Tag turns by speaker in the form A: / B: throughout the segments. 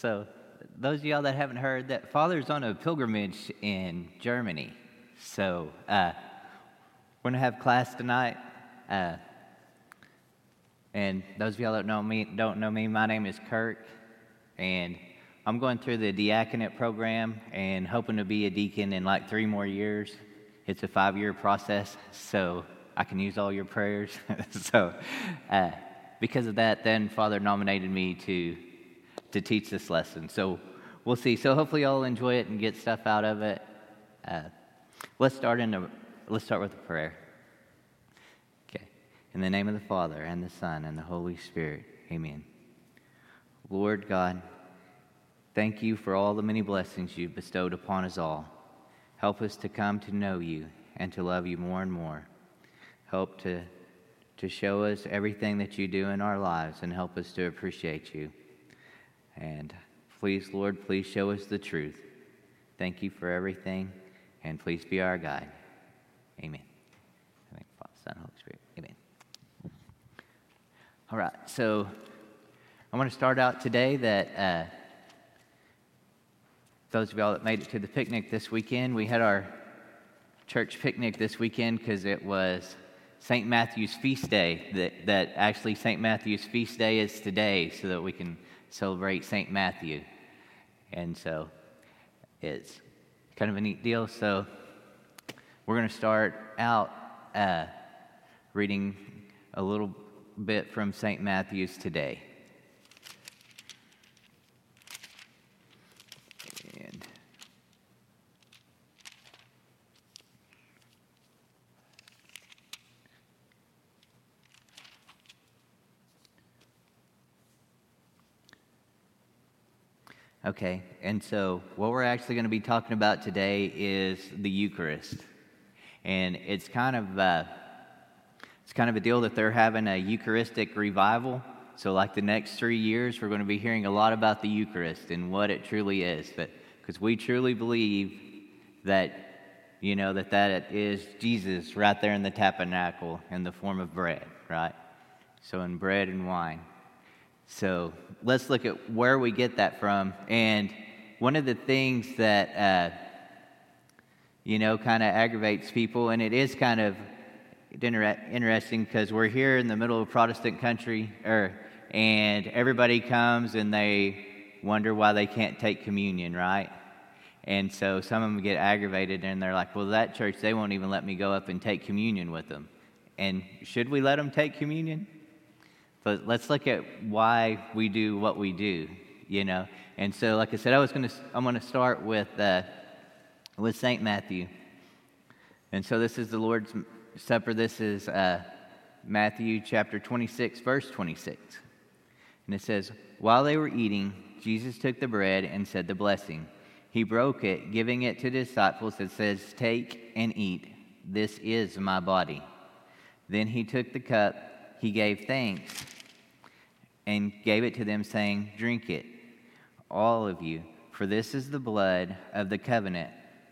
A: So, those of y'all that haven't heard, that Father's on a pilgrimage in Germany. So, uh, we're gonna have class tonight. Uh, and those of y'all that know me don't know me, my name is Kirk, and I'm going through the diaconate program and hoping to be a deacon in like three more years. It's a five-year process, so I can use all your prayers. so, uh, because of that, then Father nominated me to to teach this lesson. So we'll see. So hopefully y'all enjoy it and get stuff out of it. Uh, let's start in a, let's start with a prayer. Okay. In the name of the Father and the Son and the Holy Spirit. Amen. Lord God, thank you for all the many blessings you've bestowed upon us all. Help us to come to know you and to love you more and more. Help to to show us everything that you do in our lives and help us to appreciate you. And please, Lord, please show us the truth. Thank you for everything, and please be our guide. Amen. Father, Son, Holy Spirit. Amen. All right, so I want to start out today that uh, those of y'all that made it to the picnic this weekend, we had our church picnic this weekend because it was St. Matthew's feast day, that, that actually St. Matthew's feast day is today, so that we can celebrate St. Matthew. And so it's kind of a neat deal. So we're going to start out uh, reading a little bit from St. Matthew's today. Okay, and so what we're actually going to be talking about today is the Eucharist, and it's kind of uh, it's kind of a deal that they're having a Eucharistic revival. So, like the next three years, we're going to be hearing a lot about the Eucharist and what it truly is. Because we truly believe that you know that that is Jesus right there in the tabernacle in the form of bread, right? So, in bread and wine. So let's look at where we get that from. And one of the things that, uh, you know, kind of aggravates people, and it is kind of interesting because we're here in the middle of Protestant country, or, and everybody comes and they wonder why they can't take communion, right? And so some of them get aggravated and they're like, well, that church, they won't even let me go up and take communion with them. And should we let them take communion? But let's look at why we do what we do, you know. And so, like I said, I was going to I'm going to start with uh, with Saint Matthew. And so, this is the Lord's Supper. This is uh, Matthew chapter 26, verse 26. And it says, While they were eating, Jesus took the bread and said the blessing. He broke it, giving it to the disciples. It says, Take and eat. This is my body. Then he took the cup, he gave thanks and gave it to them, saying, Drink it, all of you, for this is the blood of the covenant,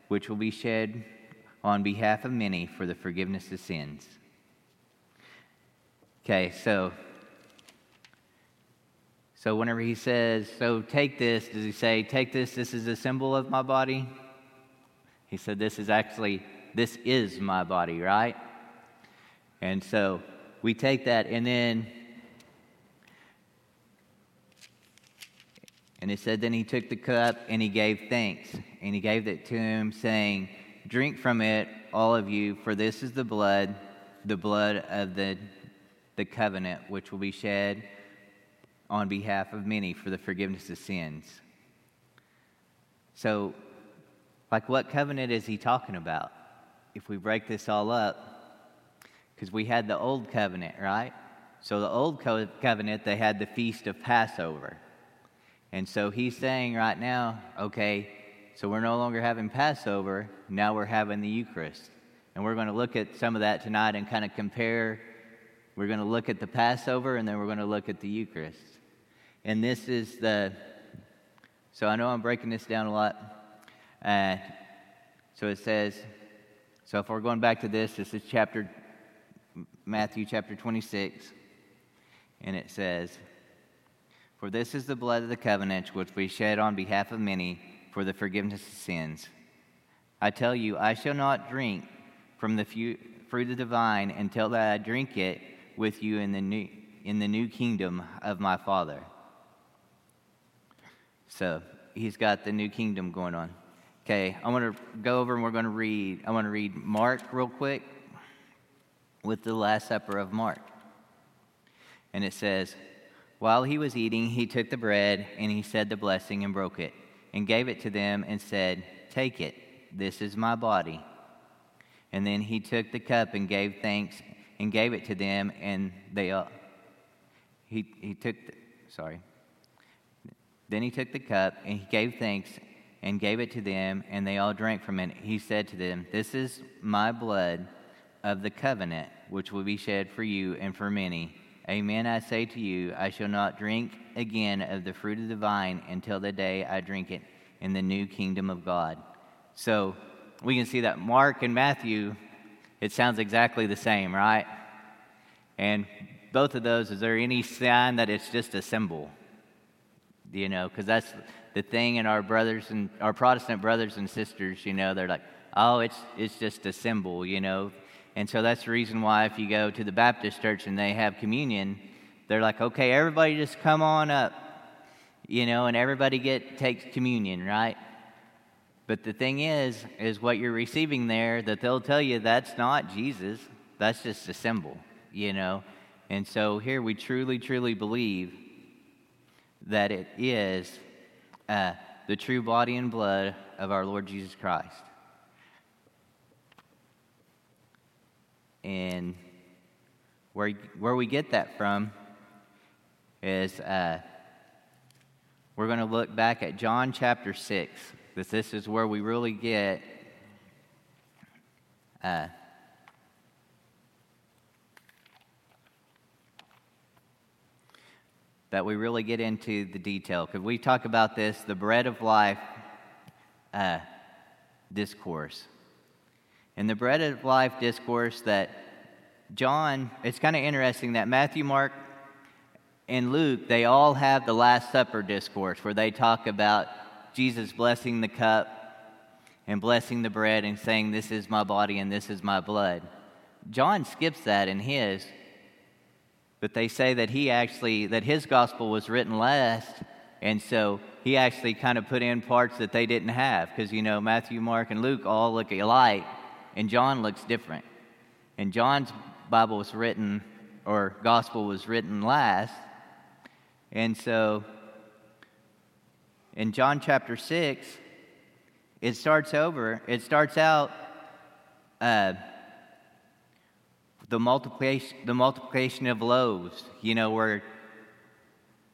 A: which will be shed on behalf of many for the forgiveness of sins. Okay, so so whenever he says, "So take this," does he say, "Take this, this is a symbol of my body?" He said this is actually this is my body, right? And so we take that and then And it said, Then he took the cup and he gave thanks. And he gave it to him, saying, Drink from it, all of you, for this is the blood, the blood of the, the covenant, which will be shed on behalf of many for the forgiveness of sins. So, like, what covenant is he talking about? If we break this all up, because we had the old covenant, right? So, the old covenant, they had the feast of Passover. And so he's saying right now, okay, so we're no longer having Passover, now we're having the Eucharist. And we're going to look at some of that tonight and kind of compare. We're going to look at the Passover and then we're going to look at the Eucharist. And this is the, so I know I'm breaking this down a lot. Uh, so it says, so if we're going back to this, this is chapter, Matthew chapter 26, and it says, For this is the blood of the covenant which we shed on behalf of many for the forgiveness of sins. I tell you, I shall not drink from the fruit of the vine until that I drink it with you in the new, in the new kingdom of my Father. So he's got the new kingdom going on. Okay, I want to go over and we're going to read. I want to read Mark real quick with the Last Supper of Mark. And it says, While he was eating, he took the bread and he said the blessing and broke it and gave it to them and said, Take it, this is my body. And then he took the cup and gave thanks and gave it to them, and they all. He, he took, the, sorry. Then he took the cup and he gave thanks and gave it to them, and they all drank from it. He said to them, This is my blood of the covenant, which will be shed for you and for many. Amen, I say to you, I shall not drink again of the fruit of the vine until the day I drink it in the new kingdom of God. So we can see that Mark and Matthew, it sounds exactly the same, right? And both of those, is there any sign that it's just a symbol? You know, because that's the thing in our brothers and our Protestant brothers and sisters, you know, they're like, oh, it's, it's just a symbol, you know. And so that's the reason why if you go to the Baptist church and they have communion, they're like, okay, everybody just come on up, you know, and everybody get takes communion, right? But the thing is, is what you're receiving there that they'll tell you that's not Jesus. That's just a symbol, you know. And so here we truly, truly believe that it is uh, the true body and blood of our Lord Jesus Christ. And where, where we get that from is uh, we're going to look back at John chapter 6, because this is where we really get. Uh, that we really get into the detail. Because we talk about this, the bread of life uh, discourse. In the bread of life discourse, that John, it's kind of interesting that Matthew, Mark, and Luke, they all have the Last Supper discourse where they talk about Jesus blessing the cup and blessing the bread and saying, This is my body and this is my blood. John skips that in his but they say that he actually that his gospel was written last and so he actually kind of put in parts that they didn't have because you know matthew mark and luke all look alike and john looks different. And john's bible was written or gospel was written last. And so in john chapter 6 it starts over. It starts out uh, the multiplication, the multiplication of loaves, you know, where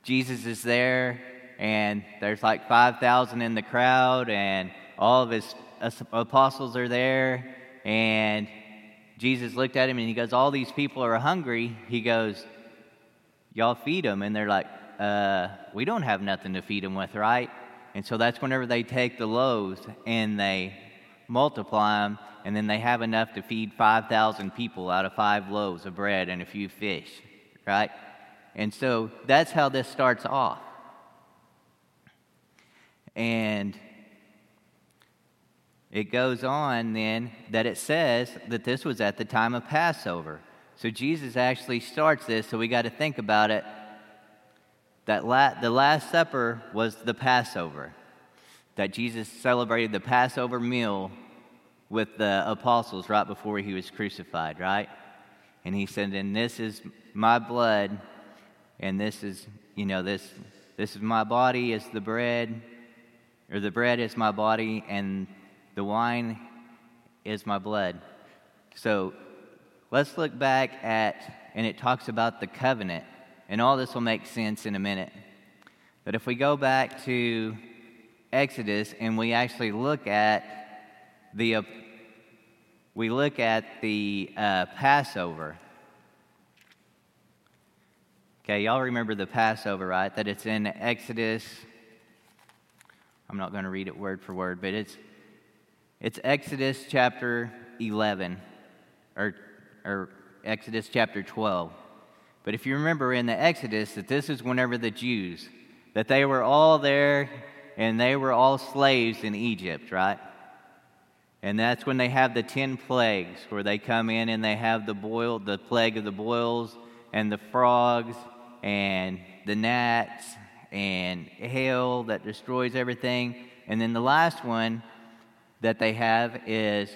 A: Jesus is there and there's like 5,000 in the crowd and all of his apostles are there and Jesus looked at him and he goes, All these people are hungry. He goes, Y'all feed them. And they're like, uh, We don't have nothing to feed them with, right? And so that's whenever they take the loaves and they multiply them and then they have enough to feed 5,000 people out of five loaves of bread and a few fish, right? And so that's how this starts off. And it goes on then that it says that this was at the time of Passover. So Jesus actually starts this, so we got to think about it. That la- the Last Supper was the Passover, that Jesus celebrated the Passover meal with the apostles right before he was crucified, right? And he said, And this is my blood, and this is, you know, this this is my body is the bread, or the bread is my body, and the wine is my blood. So let's look back at, and it talks about the covenant, and all this will make sense in a minute. But if we go back to Exodus and we actually look at the we look at the uh, Passover. Okay, y'all remember the Passover, right? That it's in Exodus. I'm not going to read it word for word, but it's it's Exodus chapter 11 or or Exodus chapter 12. But if you remember in the Exodus, that this is whenever the Jews, that they were all there and they were all slaves in Egypt, right? And that's when they have the 10 plagues, where they come in and they have the boil, the plague of the boils and the frogs and the gnats and hail that destroys everything. And then the last one that they have is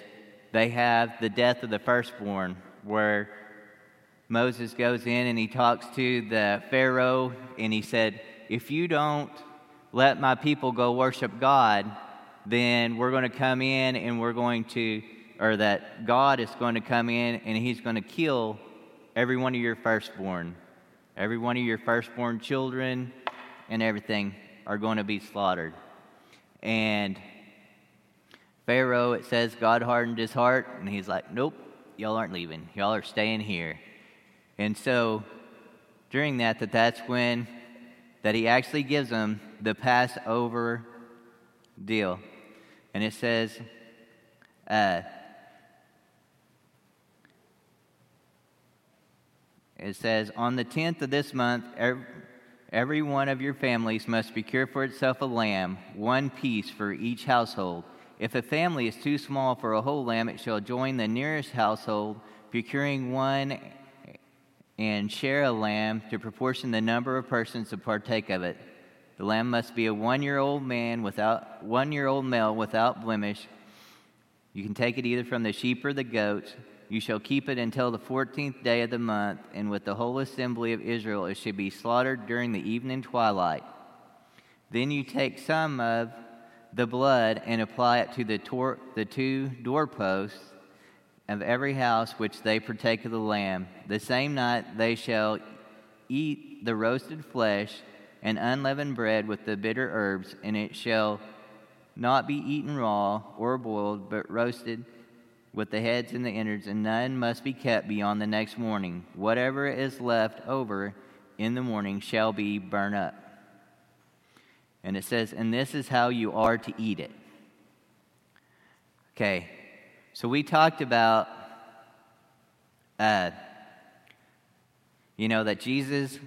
A: they have the death of the firstborn, where Moses goes in and he talks to the Pharaoh and he said, If you don't let my people go worship God, then we're going to come in and we're going to, or that God is going to come in and he's going to kill every one of your firstborn. Every one of your firstborn children and everything are going to be slaughtered. And Pharaoh, it says, God hardened his heart, and he's like, Nope, y'all aren't leaving. Y'all are staying here. And so during that, that that's when that he actually gives them the Passover deal. And it says, uh, it says, on the 10th of this month, every, every one of your families must procure for itself a lamb, one piece for each household. If a family is too small for a whole lamb, it shall join the nearest household, procuring one and share a lamb to proportion the number of persons to partake of it. The lamb must be a one year old man without one year old male without blemish. You can take it either from the sheep or the goats. You shall keep it until the fourteenth day of the month, and with the whole assembly of Israel it should be slaughtered during the evening twilight. Then you take some of the blood and apply it to the, tor- the two doorposts of every house which they partake of the lamb. The same night they shall eat the roasted flesh and unleavened bread with the bitter herbs, and it shall not be eaten raw or boiled, but roasted with the heads and the innards, and none must be kept beyond the next morning. Whatever is left over in the morning shall be burned up. And it says, and this is how you are to eat it. Okay, so we talked about, uh, you know, that Jesus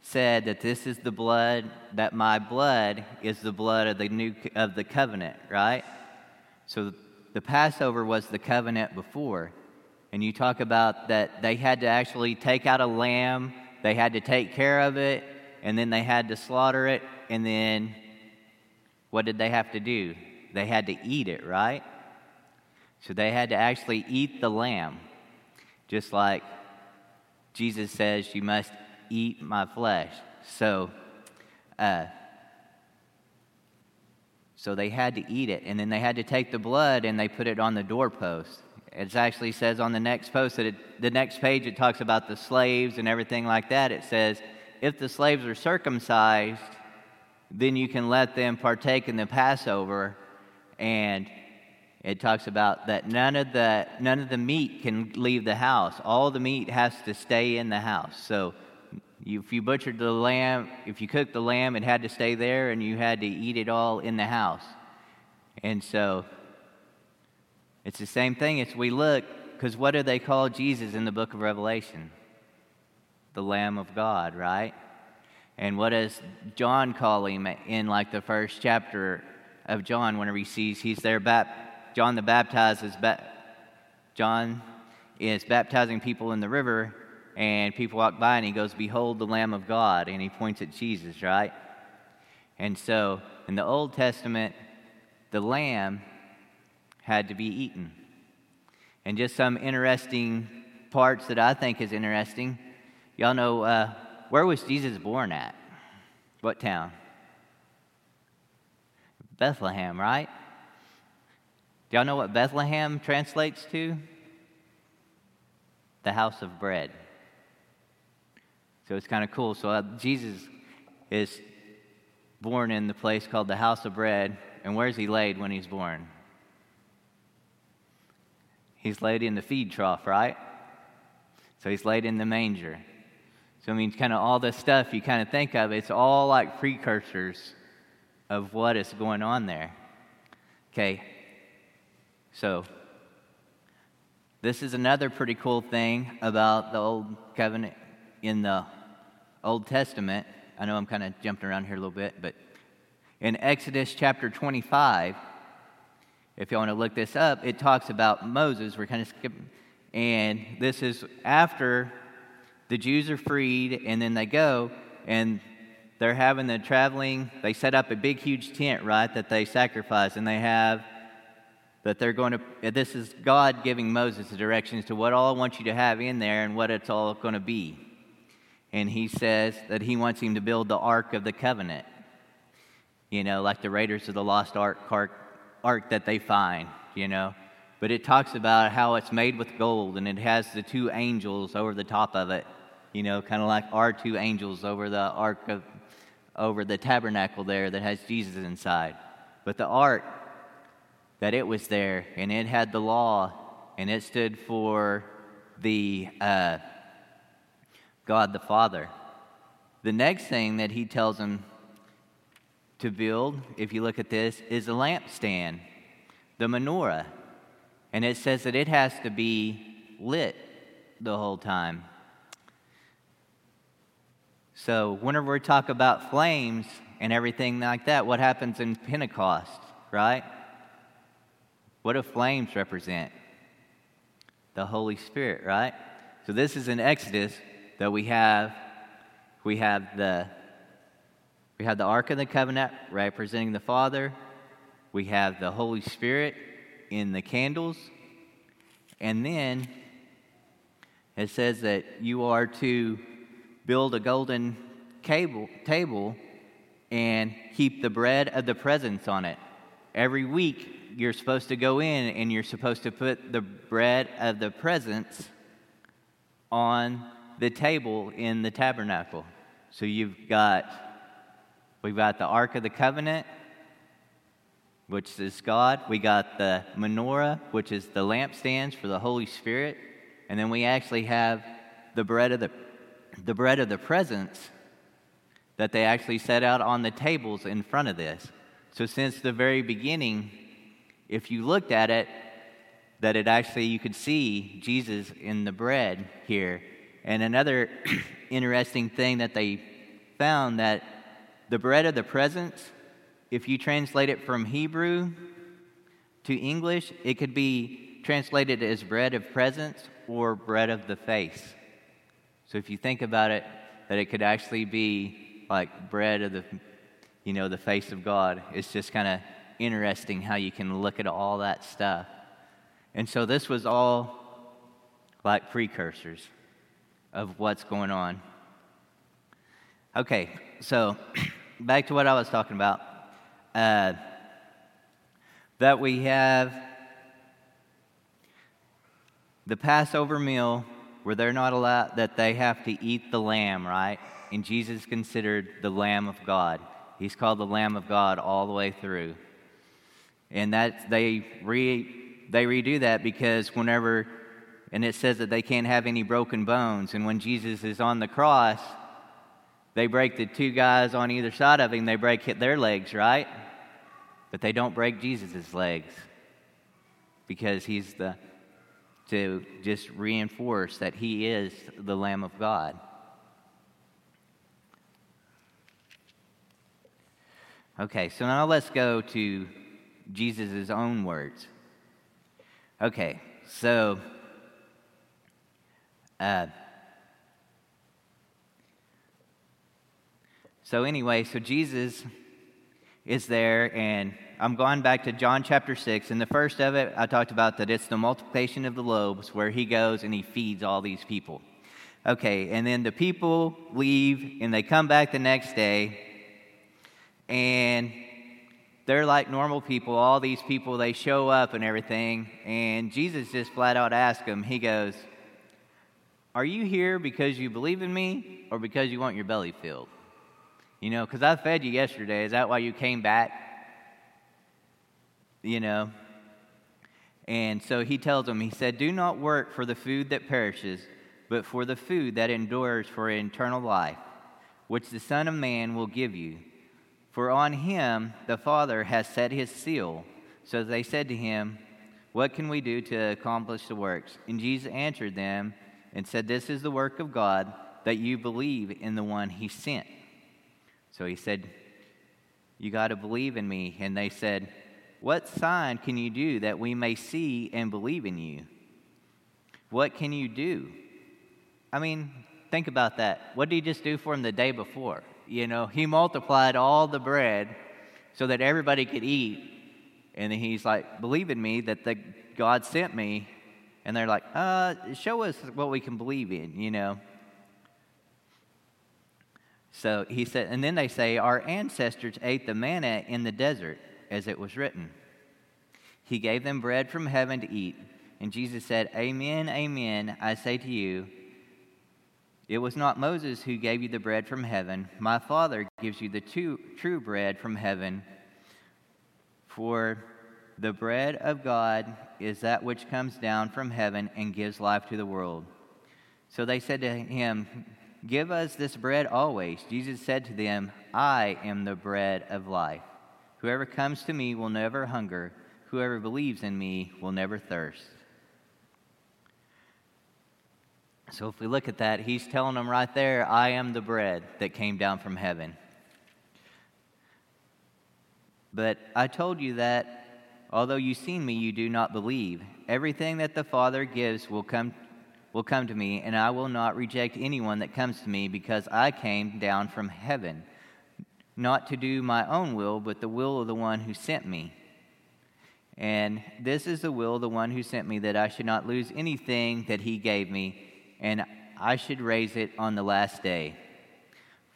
A: said that this is the blood, that my blood is the blood of the new of the covenant, right? So the Passover was the covenant before. And you talk about that they had to actually take out a lamb, they had to take care of it, and then they had to slaughter it, and then what did they have to do? They had to eat it, right? So they had to actually eat the lamb, just like Jesus says, You must eat my flesh. So, uh, so they had to eat it, and then they had to take the blood and they put it on the doorpost. It actually says on the next post that it, the next page it talks about the slaves and everything like that. It says, if the slaves are circumcised, then you can let them partake in the Passover and it talks about that none of the none of the meat can leave the house. All the meat has to stay in the house. So if you butchered the lamb, if you cooked the lamb, it had to stay there, and you had to eat it all in the house. And so it's the same thing as we look, because what do they call Jesus in the book of Revelation? The Lamb of God, right? And what does John call him in like the first chapter of John whenever he sees he's there baptized? John the Baptizer is ba- John is baptizing people in the river, and people walk by, and he goes, "Behold the Lamb of God," and he points at Jesus, right? And so, in the Old Testament, the lamb had to be eaten. And just some interesting parts that I think is interesting. Y'all know uh, where was Jesus born at? What town? Bethlehem, right? Do y'all know what Bethlehem translates to? The house of bread. So it's kind of cool. So uh, Jesus is born in the place called the house of bread. And where's he laid when he's born? He's laid in the feed trough, right? So he's laid in the manger. So I mean, kind of all this stuff you kind of think of, it's all like precursors of what is going on there. Okay, so, this is another pretty cool thing about the Old Covenant in the Old Testament, I know I'm kind of jumping around here a little bit, but in Exodus chapter 25, if you want to look this up, it talks about Moses. We're kind of skipping. And this is after the Jews are freed, and then they go, and they're having the traveling. They set up a big, huge tent, right, that they sacrifice, and they have that they're going to. This is God giving Moses the directions to what all I want you to have in there and what it's all going to be. And he says that he wants him to build the Ark of the Covenant. You know, like the Raiders of the Lost Ark, ark, ark that they find, you know. But it talks about how it's made with gold and it has the two angels over the top of it, you know, kind of like our two angels over the ark of, over the tabernacle there that has Jesus inside. But the ark, that it was there and it had the law and it stood for the uh, God the Father. The next thing that he tells them to build, if you look at this, is a lampstand, the menorah. And it says that it has to be lit the whole time. So, whenever we talk about flames and everything like that, what happens in Pentecost, right? What do flames represent? The Holy Spirit, right? So, this is in Exodus that we have we have the we have the Ark of the Covenant representing the Father. We have the Holy Spirit in the candles. And then it says that you are to build a golden cable, table and keep the bread of the presence on it. Every week, you're supposed to go in and you're supposed to put the bread of the presence on the table in the tabernacle. So you've got We've got the Ark of the Covenant, which is God. We got the menorah, which is the lampstands for the Holy Spirit. And then we actually have the bread of the, the bread of the presence that they actually set out on the tables in front of this. So since the very beginning, if you looked at it, that it actually you could see Jesus in the bread here. And another interesting thing that they found that the bread of the presence, if you translate it from Hebrew to English, it could be translated as bread of presence or bread of the face. So if you think about it, that it could actually be like bread of the, you know, the face of God. It's just kind of interesting how you can look at all that stuff. And so this was all like precursors of what's going on. Okay, so back to what I was talking about. Uh, that we have the Passover meal where they're not allowed, that they have to eat the lamb, right? And Jesus considered the Lamb of God. He's called the Lamb of God all the way through. And that they re, they redo that because whenever, and it says that they can't have any broken bones. And when Jesus is on the cross, they break the two guys on either side of him, they break hit their legs, right? But they don't break Jesus' legs because he's the, to just reinforce that he is the Lamb of God. Okay, so now let's go to Jesus' own words. Okay, so uh, So, anyway, so Jesus is there, and I'm going back to John chapter 6. And the first of it, I talked about that it's the multiplication of the loaves where he goes and he feeds all these people. Okay, and then the people leave and they come back the next day, and they're like normal people. All these people, they show up and everything. And Jesus just flat out asks them, He goes, Are you here because you believe in me or because you want your belly filled? You know, because I fed you yesterday. Is that why you came back? You know? And so he tells them, he said, Do not work for the food that perishes, but for the food that endures for eternal life, which the Son of Man will give you. For on him the Father has set his seal. So they said to him, What can we do to accomplish the works? And Jesus answered them and said, This is the work of God that you believe in the one he sent. So he said, You got to believe in me. And they said, What sign can you do that we may see and believe in you? What can you do? I mean, think about that. What did he just do for him the day before? You know, he multiplied all the bread so that everybody could eat. And then he's like, Believe in me that the God sent me. And they're like, uh, show us what we can believe in, you know. So he said, and then they say, Our ancestors ate the manna in the desert, as it was written. He gave them bread from heaven to eat. And Jesus said, Amen, amen, I say to you, it was not Moses who gave you the bread from heaven. My Father gives you the true, true bread from heaven. For the bread of God is that which comes down from heaven and gives life to the world. So they said to him, Give us this bread always. Jesus said to them, I am the bread of life. Whoever comes to me will never hunger. Whoever believes in me will never thirst. So if we look at that, he's telling them right there, I am the bread that came down from heaven. But I told you that although you've seen me, you do not believe. Everything that the Father gives will come will come to me, and I will not reject anyone that comes to me, because I came down from heaven, not to do my own will, but the will of the one who sent me. And this is the will of the one who sent me, that I should not lose anything that he gave me, and I should raise it on the last day.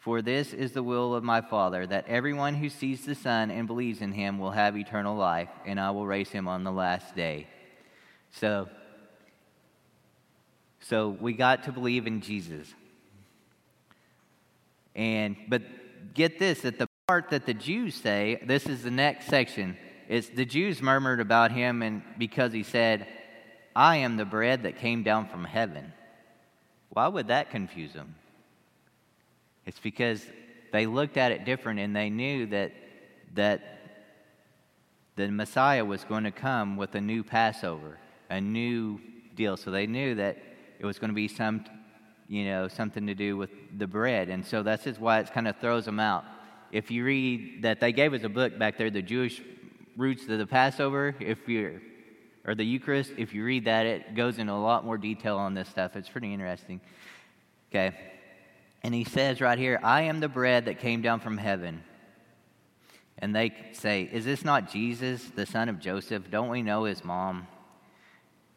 A: For this is the will of my Father, that everyone who sees the Son and believes in him will have eternal life, and I will raise him on the last day. So, so we got to believe in Jesus. And but get this that the part that the Jews say, this is the next section, It's the Jews murmured about him and because he said, I am the bread that came down from heaven. Why would that confuse them? It's because they looked at it different and they knew that that the Messiah was going to come with a new Passover, a new deal. So they knew that it was going to be some, you know, something to do with the bread. And so that's just why it kind of throws them out. If you read that, they gave us a book back there, The Jewish Roots of the Passover. If you're, or the Eucharist, if you read that, it goes into a lot more detail on this stuff. It's pretty interesting. Okay. And he says right here, I am the bread that came down from heaven. And they say, Is this not Jesus, the son of Joseph? Don't we know his mom?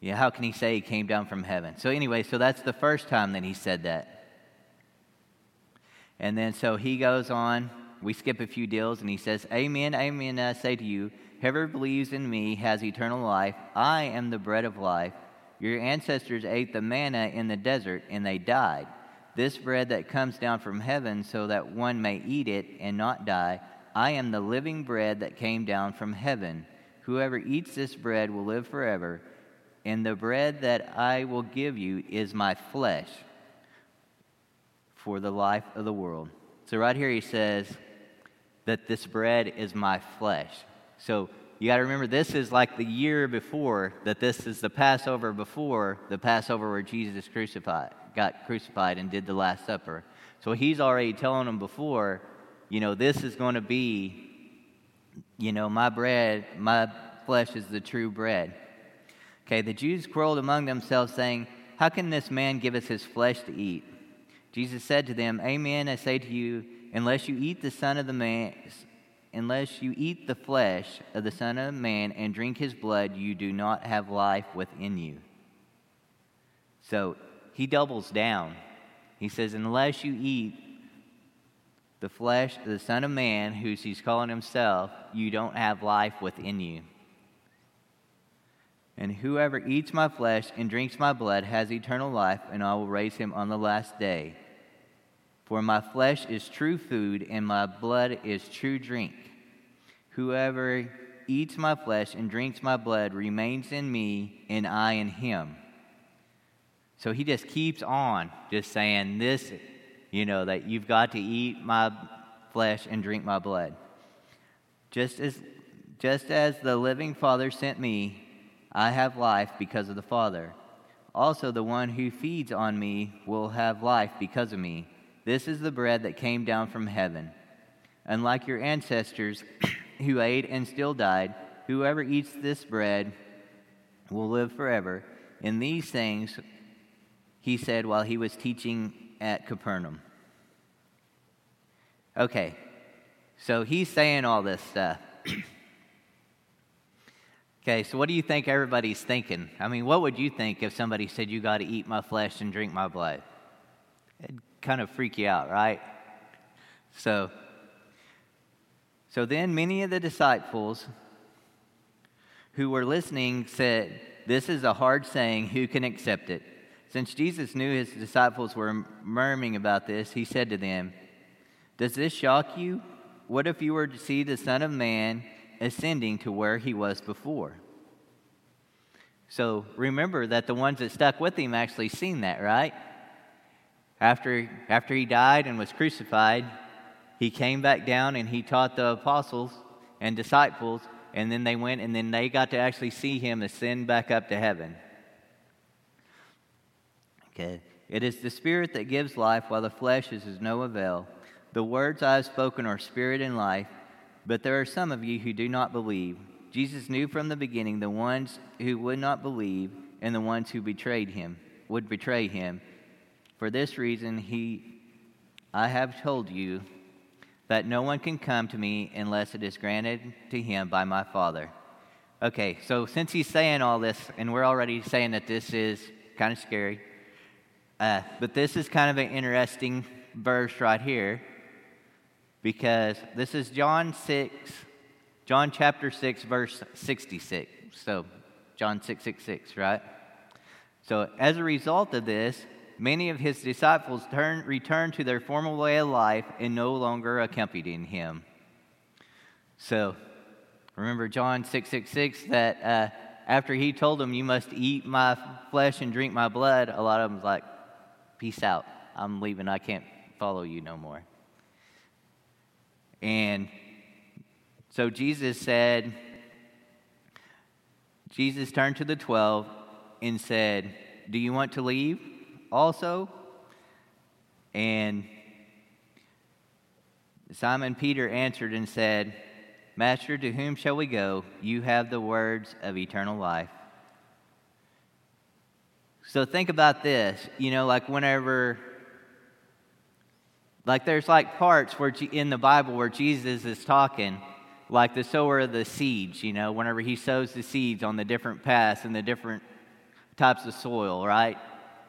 A: Yeah, how can he say he came down from heaven? So, anyway, so that's the first time that he said that. And then so he goes on. We skip a few deals, and he says, Amen, amen, I say to you, whoever believes in me has eternal life. I am the bread of life. Your ancestors ate the manna in the desert, and they died. This bread that comes down from heaven, so that one may eat it and not die, I am the living bread that came down from heaven. Whoever eats this bread will live forever and the bread that I will give you is my flesh for the life of the world. So, right here, he says that this bread is my flesh. So, you got to remember, this is like the year before, that this is the Passover before the Passover where Jesus crucified, got crucified and did the Last Supper. So, he's already telling them before, you know, this is going to be, you know, my bread, my flesh is the true bread. Okay, the Jews quarreled among themselves, saying, How can this man give us his flesh to eat? Jesus said to them, Amen, I say to you, unless you eat the Son of the Man, unless you eat the flesh of the Son of Man and drink his blood, you do not have life within you. So he doubles down. He says, Unless you eat the flesh of the Son of Man, who he's calling himself, you don't have life within you. And whoever eats my flesh and drinks my blood has eternal life, and I will raise him on the last day. For my flesh is true food, and my blood is true drink. Whoever eats my flesh and drinks my blood remains in me, and I in him. So he just keeps on just saying this, you know, that you've got to eat my flesh and drink my blood. Just as, just as the living Father sent me, I have life because of the Father. Also, the one who feeds on me will have life because of me. This is the bread that came down from heaven. Unlike your ancestors who ate and still died, whoever eats this bread will live forever. In these things, he said while he was teaching at Capernaum. Okay, so he's saying all this stuff. okay, so what do you think everybody's thinking? I mean, what would you think if somebody said, You got to eat my flesh and drink my blood? It'd kind of freak you out, right? So, so then many of the disciples who were listening said, This is a hard saying, who can accept it? Since Jesus knew his disciples were murmuring about this, he said to them, Does this shock you? What if you were to see the Son of Man ascending to where he was before? So remember that the ones that stuck with him actually seen that, right? After, after he died and was crucified, he came back down and he taught the apostles and disciples, and then they went and then they got to actually see him ascend back up to heaven. Okay. It is the Spirit that gives life, while the flesh is of no avail. The words I have spoken are spirit and life, but there are some of you who do not believe. Jesus knew from the beginning the ones who would not believe and the ones who betrayed him would betray him. For this reason he I have told you that no one can come to me unless it is granted to him by my Father. Okay, so since he's saying all this, and we're already saying that this is kind of scary, uh, but this is kind of an interesting verse right here because this is John 6, John chapter 6, verse 66. So, John 6, 6, 6, right? So, as a result of this, many of his disciples turn, returned to their former way of life and no longer accompanied him. So, remember John 666 that uh, after he told them, You must eat my flesh and drink my blood, a lot of them was like, Peace out. I'm leaving. I can't follow you no more. And so Jesus said, Jesus turned to the 12 and said, Do you want to leave also? And Simon Peter answered and said, Master, to whom shall we go? You have the words of eternal life. So think about this. You know, like whenever, like there's like parts where in the Bible where Jesus is talking, like the sower of the seeds, you know, whenever he sows the seeds on the different paths and the different types of soil, right?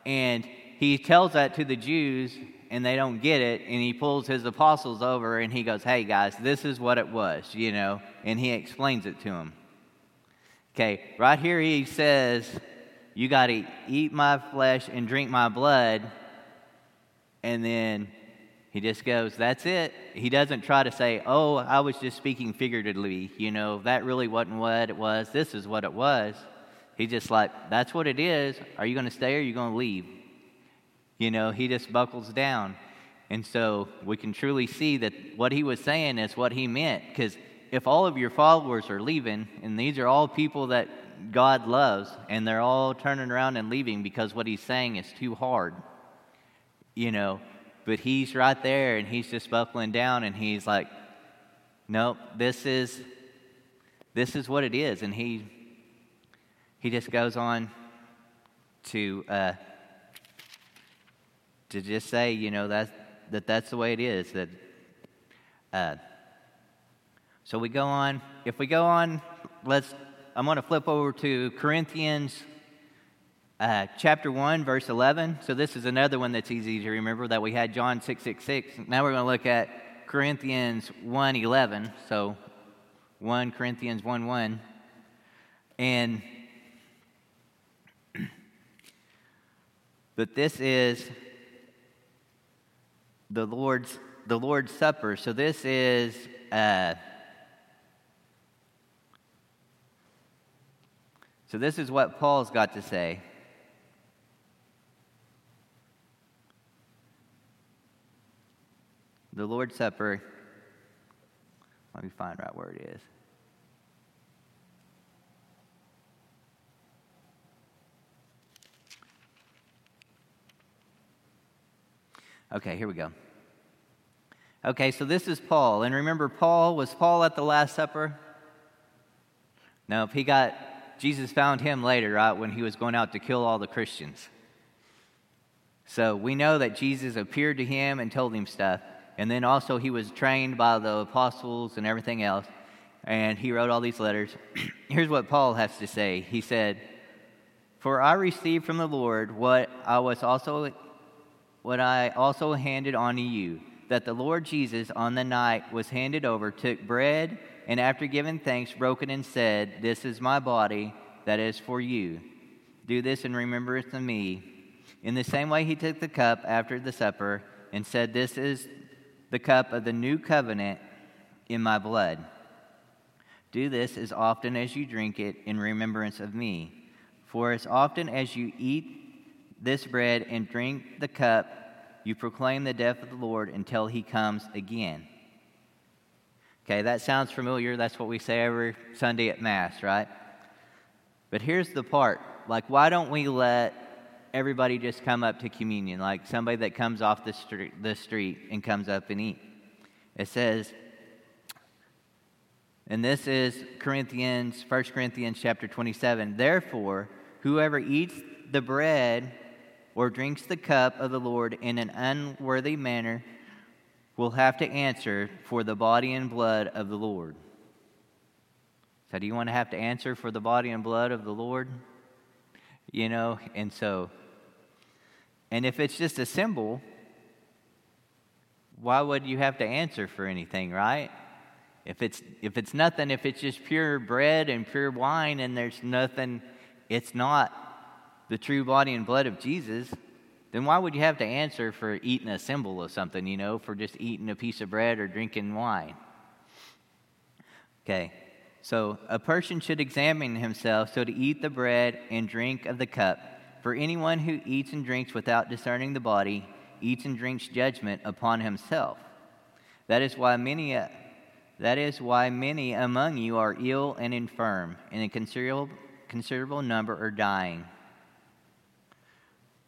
A: And he tells that to the Jews and they don't get it. And he pulls his apostles over and he goes, Hey guys, this is what it was, you know, and he explains it to them. Okay, right here he says, you got to eat my flesh and drink my blood. And then he just goes, That's it. He doesn't try to say, Oh, I was just speaking figuratively. You know, that really wasn't what it was. This is what it was. He's just like, That's what it is. Are you going to stay or are you going to leave? You know, he just buckles down. And so we can truly see that what he was saying is what he meant. Because if all of your followers are leaving, and these are all people that God loves, and they're all turning around and leaving because what he's saying is too hard. You know, but he's right there and he's just buckling down and he's like, Nope, this is this is what it is. And he he just goes on to uh, to just say, you know, that that that's the way it is. That uh, so we go on. If we go on, let's I'm going to flip over to Corinthians uh, chapter 1, verse 11. So this is another one that's easy to remember that we had John 666. Now we're going to look at Corinthians 1, 11. So 1 Corinthians 1, 1. And but this is the Lord's the Lord's Supper. So this is uh, So, this is what Paul's got to say. the Lord's Supper, let me find out where it is. Okay, here we go. Okay, so this is Paul. And remember, Paul, was Paul at the Last Supper? Nope, he got, Jesus found him later, right, when he was going out to kill all the Christians. So we know that Jesus appeared to him and told him stuff. And then also he was trained by the apostles and everything else. And he wrote all these letters. Here's what Paul has to say. He said, For I received from the Lord what I was also what I also handed on to you that the Lord Jesus, on the night was handed over, took bread, and after giving thanks, broke it and said, This is my body that is for you. Do this in remembrance of me. In the same way, he took the cup after the supper and said, This is the cup of the new covenant in my blood. Do this as often as you drink it in remembrance of me. For as often as you eat this bread and drink the cup, you proclaim the death of the Lord until he comes again. Okay, that sounds familiar. That's what we say every Sunday at Mass, right? But here's the part like, why don't we let everybody just come up to communion? Like somebody that comes off the street, the street and comes up and eat. It says, and this is Corinthians, 1 Corinthians chapter 27. Therefore, whoever eats the bread or drinks the cup of the Lord in an unworthy manner will have to answer for the body and blood of the Lord. So, do you want to have to answer for the body and blood of the Lord? You know, and so, and if it's just a symbol, why would you have to answer for anything, right? If it's if it's nothing, if it's just pure bread and pure wine and there's nothing, it's not the true body and blood of Jesus, then why would you have to answer for eating a symbol of something, you know, for just eating a piece of bread or drinking wine? Okay, so a person should examine himself so to eat the bread and drink of the cup. For anyone who eats and drinks without discerning the body eats and drinks judgment upon himself. That is why many. That is why many among you are ill and infirm, and a considerable, considerable number are dying.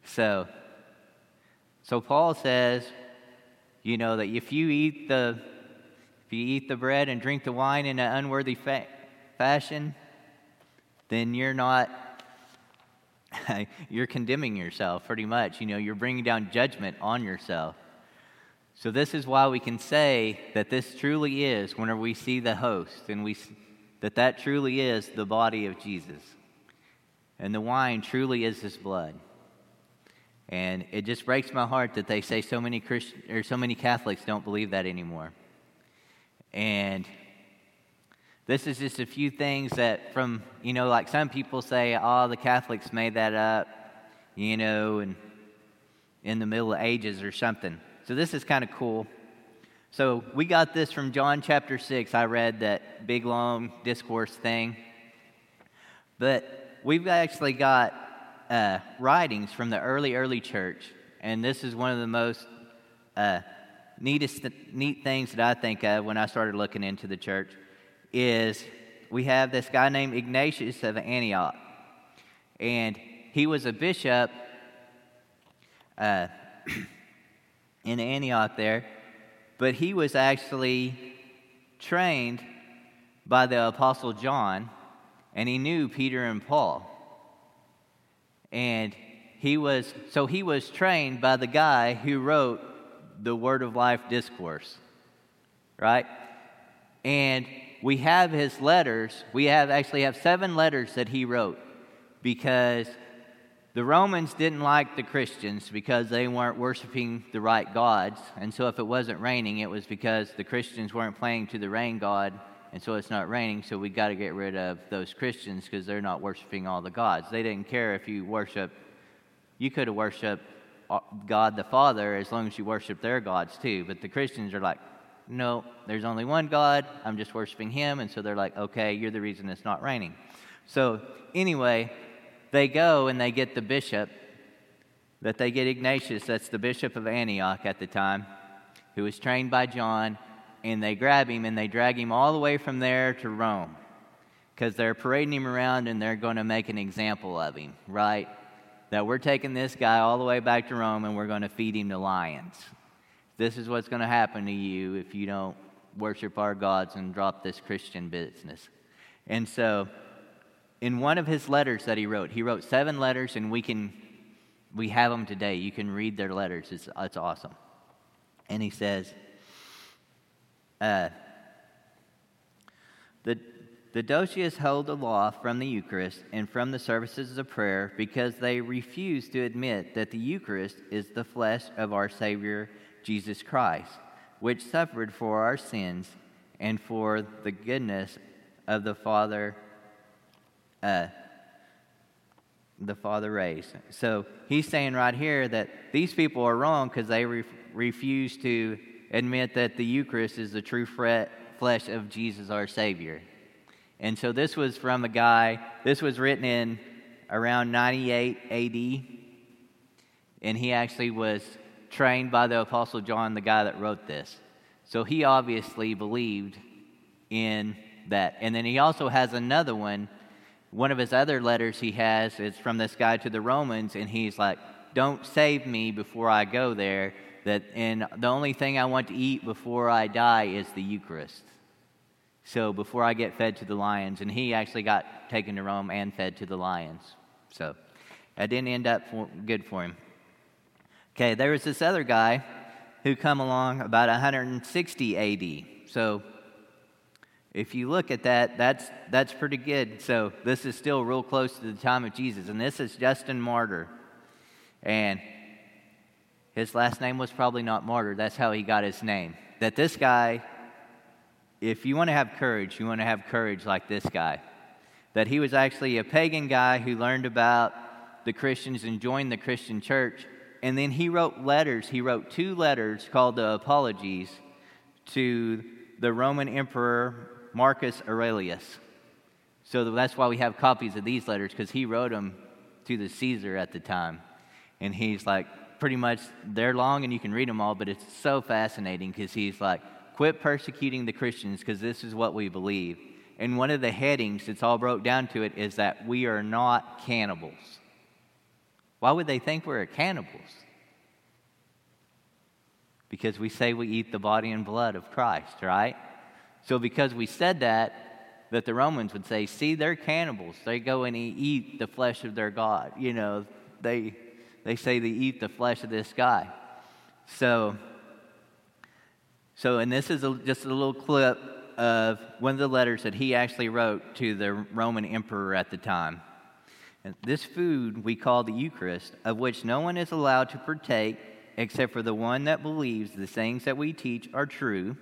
A: So, so Paul says, you know, that if you eat the if you eat the bread and drink the wine in an unworthy fa- fashion, then you're not you're condemning yourself pretty much. You know, you're bringing down judgment on yourself. So this is why we can say that this truly is whenever we see the host and we that that truly is the body of Jesus. And the wine truly is his blood. And it just breaks my heart that they say so many Christian or so many Catholics don't believe that anymore. And this is just a few things that from, you know, like some people say, oh, the Catholics made that up, you know, and in the Middle Ages or something. So this is kind of cool. So we got this from John chapter 6. I read that big long discourse thing. But we've actually got uh, writings from the early, early church, and this is one of the most uh, neatest, neat things that I think of when I started looking into the church, is we have this guy named Ignatius of Antioch, and he was a bishop uh, in Antioch there, but he was actually trained by the Apostle John, and he knew Peter and Paul. And he was, so he was trained by the guy who wrote the Word of Life discourse, right? And we have his letters. We have actually have seven letters that he wrote because the Romans didn't like the Christians because they weren't worshiping the right gods. And so if it wasn't raining, it was because the Christians weren't praying to the rain god and so it's not raining, so we got to get rid of those Christians because they're not worshiping all the gods. They didn't care if you worship, you could have worshiped uh, God the Father as long as you worship their gods too. But the Christians are like, no, there's only one God. I'm just worshiping Him. And so they're like, okay, you're the reason it's not raining. So anyway, they go and they get the bishop, that they get Ignatius, that's the bishop of Antioch at the time, who was trained by John and they grab him and they drag him all the way from there to Rome because they're parading him around and they're going to make an example of him, right? that we're taking this guy all the way back to Rome and we're going to feed him to lions. This is what's going to happen to you if you don't worship our gods and drop this Christian business. And so, in one of his letters that he wrote, he wrote seven letters, and we can we have them today. You can read their letters. It's, it's awesome. And he says, uh, the, the Docians hold aloft from the Eucharist and from the services of prayer because they refuse to admit that the Eucharist is the flesh of our Savior Jesus Christ, which suffered for our sins and for the goodness of the Father. Uh, the Father raised. So he's saying right here that these people are wrong because they re- refuse to admit that the Eucharist is the true flesh of Jesus our Savior. And so this was from a guy, this was written in around 98 AD, and he actually was trained by the Apostle John, the guy that wrote this. So he obviously believed in that. And then he also has another one. One of his other letters he has is from this guy to the Romans, and he's like, Don't save me before I go there. That, and the only thing I want to eat before I die is the Eucharist. So before I get fed to the lions, and he actually got taken to Rome and fed to the lions. So that didn't end up for, good for him. Okay, there was this other guy who come along about 160 AD. So if you look at that, that's, that's pretty good. So this is still real close to the time of Jesus. And this is Justin Martyr. And his last name was probably not Martyr. That's how he got his name. That this guy, if you want to have courage, you want to have courage like this guy. That he was actually a pagan guy who learned about the Christians and joined the Christian church and then he wrote letters. He wrote two letters called the Apologies to the Roman Emperor Marcus Aurelius. So that's why we have copies of these letters, because he wrote them to the Caesar at the time. And he's like, pretty much, they're long and you can read them all, but it's so fascinating because he's like, quit persecuting the Christians because this is what we believe. And one of the headings, it's all broke down to it, is that we are not cannibals. Why would they think we're cannibals? Because we say we eat the body and blood of Christ, right? So, because we said that, that the Romans would say, see, they're cannibals. They go and eat the flesh of their God. You know, they, they say they eat the flesh of this guy. So, so and this is a, just a little clip of one of the letters that he actually wrote to the Roman emperor at the time. This food we call the Eucharist, of which no one is allowed to partake except for the one that believes the things that we teach are true.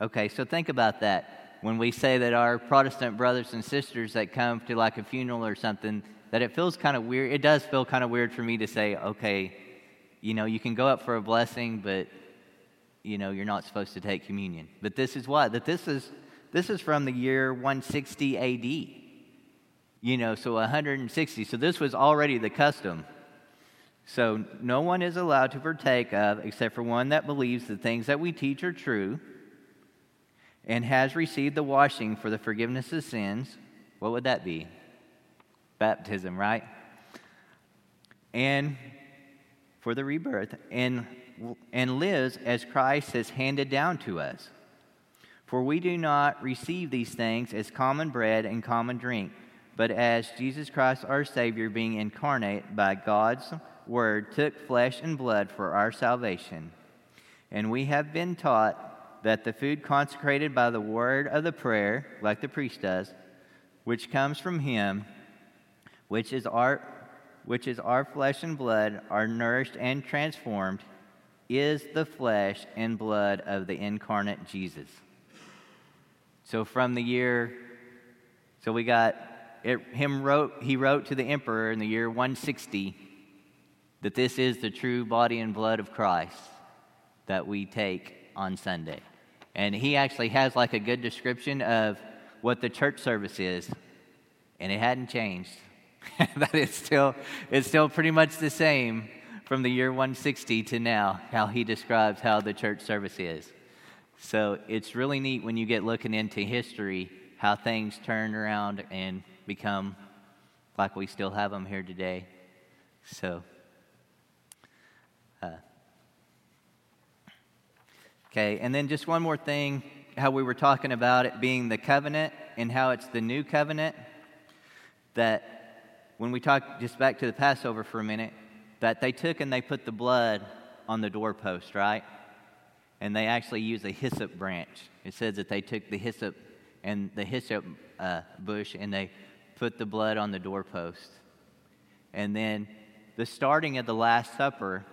A: Okay, so think about that. When we say that our Protestant brothers and sisters that come to like a funeral or something, that it feels kind of weird. It does feel kind of weird for me to say, okay, you know, you can go up for a blessing, but you know, you're not supposed to take communion. But this is what? That this is this is from the year 160 AD you know, so 160. So this was already the custom. So no one is allowed to partake of except for one that believes the things that we teach are true and has received the washing for the forgiveness of sins. What would that be? Baptism, right? And for the rebirth and and lives as Christ has handed down to us. For we do not receive these things as common bread and common drink but as Jesus Christ, our Savior, being incarnate by God's Word, took flesh and blood for our salvation. And we have been taught that the food consecrated by the word of the prayer, like the priest does, which comes from Him, which is our, which is our flesh and blood, are nourished and transformed, is the flesh and blood of the incarnate Jesus. So from the year, so we got it, him wrote, he wrote to the emperor in the year 160 that this is the true body and blood of Christ that we take on Sunday. And he actually has like a good description of what the church service is, and it hadn't changed. that it's still, it's still pretty much the same from the year 160 to now, how he describes how the church service is. So it's really neat when you get looking into history how things turn around and become like we still have them here today. So, uh, okay, and then just one more thing how we were talking about it being the covenant and how it's the new covenant. That when we talk just back to the Passover for a minute, that they took and they put the blood on the doorpost, right? And they actually used a hyssop branch. It says that they took the hyssop and the hyssop uh, bush and they put the blood on the doorpost. And then the starting of the Last Supper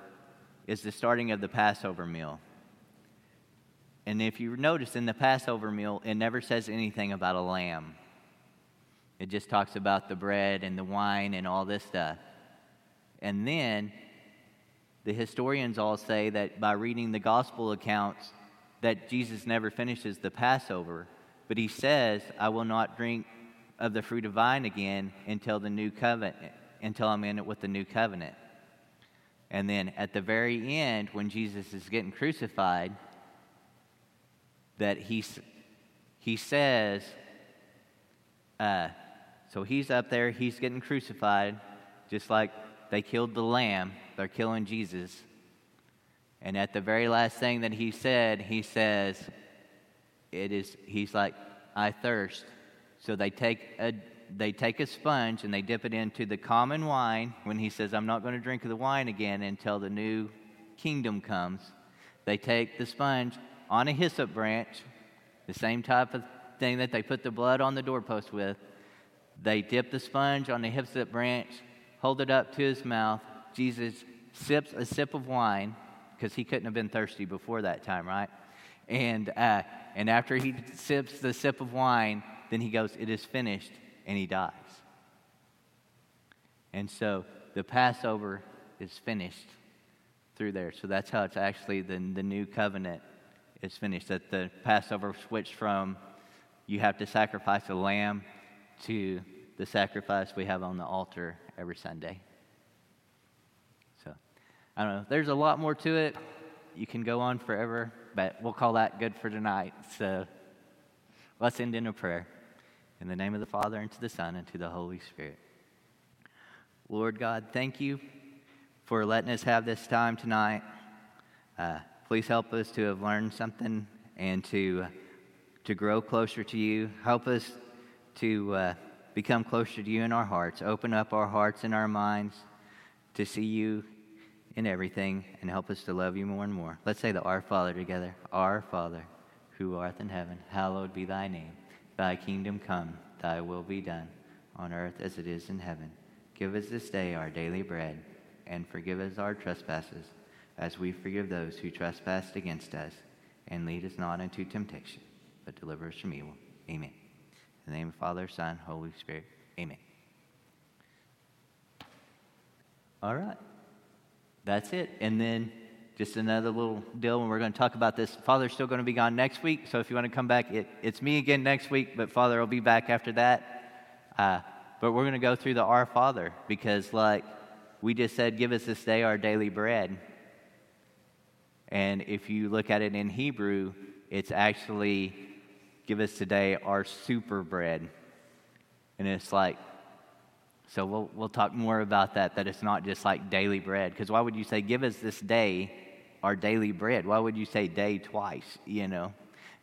A: is the starting of the Passover meal. And if you notice in the Passover meal, it never says anything about a lamb. It just talks about the bread and the wine and all this stuff. And then the historians all say that by reading the gospel accounts that Jesus never finishes the Passover, but he says, "I will not drink of the fruit of vine again until the new covenant until I'm in it with the new covenant." And then at the very end when Jesus is getting crucified, that he, he says, uh, so he's up there, he's getting crucified, just like they killed the lamb, they're killing Jesus. And at the very last thing that he said, he says, it is, he's like, I thirst. So they take a, they take a sponge and they dip it into the common wine when he says, I'm not going to drink the wine again until the new kingdom comes. They take the sponge on a hyssop branch, the same type of thing that they put the blood on the doorpost with. They dip the sponge on the hyssop branch, hold it up to his mouth. Jesus sips a sip of wine because he couldn't have been thirsty before that time, right? And, uh, and after he sips the sip of wine, then he goes, It is finished, and he dies. And so the Passover is finished through there. So that's how it's actually the, the new covenant is finished. That the Passover switched from you have to sacrifice a lamb to the sacrifice we have on the altar every Sunday. So, I don't know. There's a lot more to it. You can go on forever, but we'll call that good for tonight. So, let's end in a prayer. In the name of the Father, and to the Son, and to the Holy Spirit. Lord God, thank you for letting us have this time tonight. Uh, Please help us to have learned something and to, to grow closer to you. Help us to uh, become closer to you in our hearts. Open up our hearts and our minds to see you in everything and help us to love you more and more. Let's say the Our Father together. Our Father, who art in heaven, hallowed be thy name. Thy kingdom come, thy will be done, on earth as it is in heaven. Give us this day our daily bread, and forgive us our trespasses as we forgive those who trespass against us. And lead us not into temptation, but deliver us from evil. Amen. In the name of Father, Son, Holy Spirit. Amen. All right. That's it. And then just another little deal when we're going to talk about this. Father's still going to be gone next week. So if you want to come back, it, it's me again next week, but Father will be back after that. Uh, but we're going to go through the Our Father because, like we just said, give us this day our daily bread. And if you look at it in Hebrew, it's actually give us today our super bread. And it's like, so we'll, we'll talk more about that, that it's not just like daily bread. Because why would you say, give us this day our daily bread? Why would you say day twice, you know?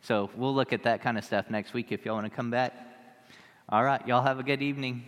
A: So we'll look at that kind of stuff next week if y'all want to come back. All right, y'all have a good evening.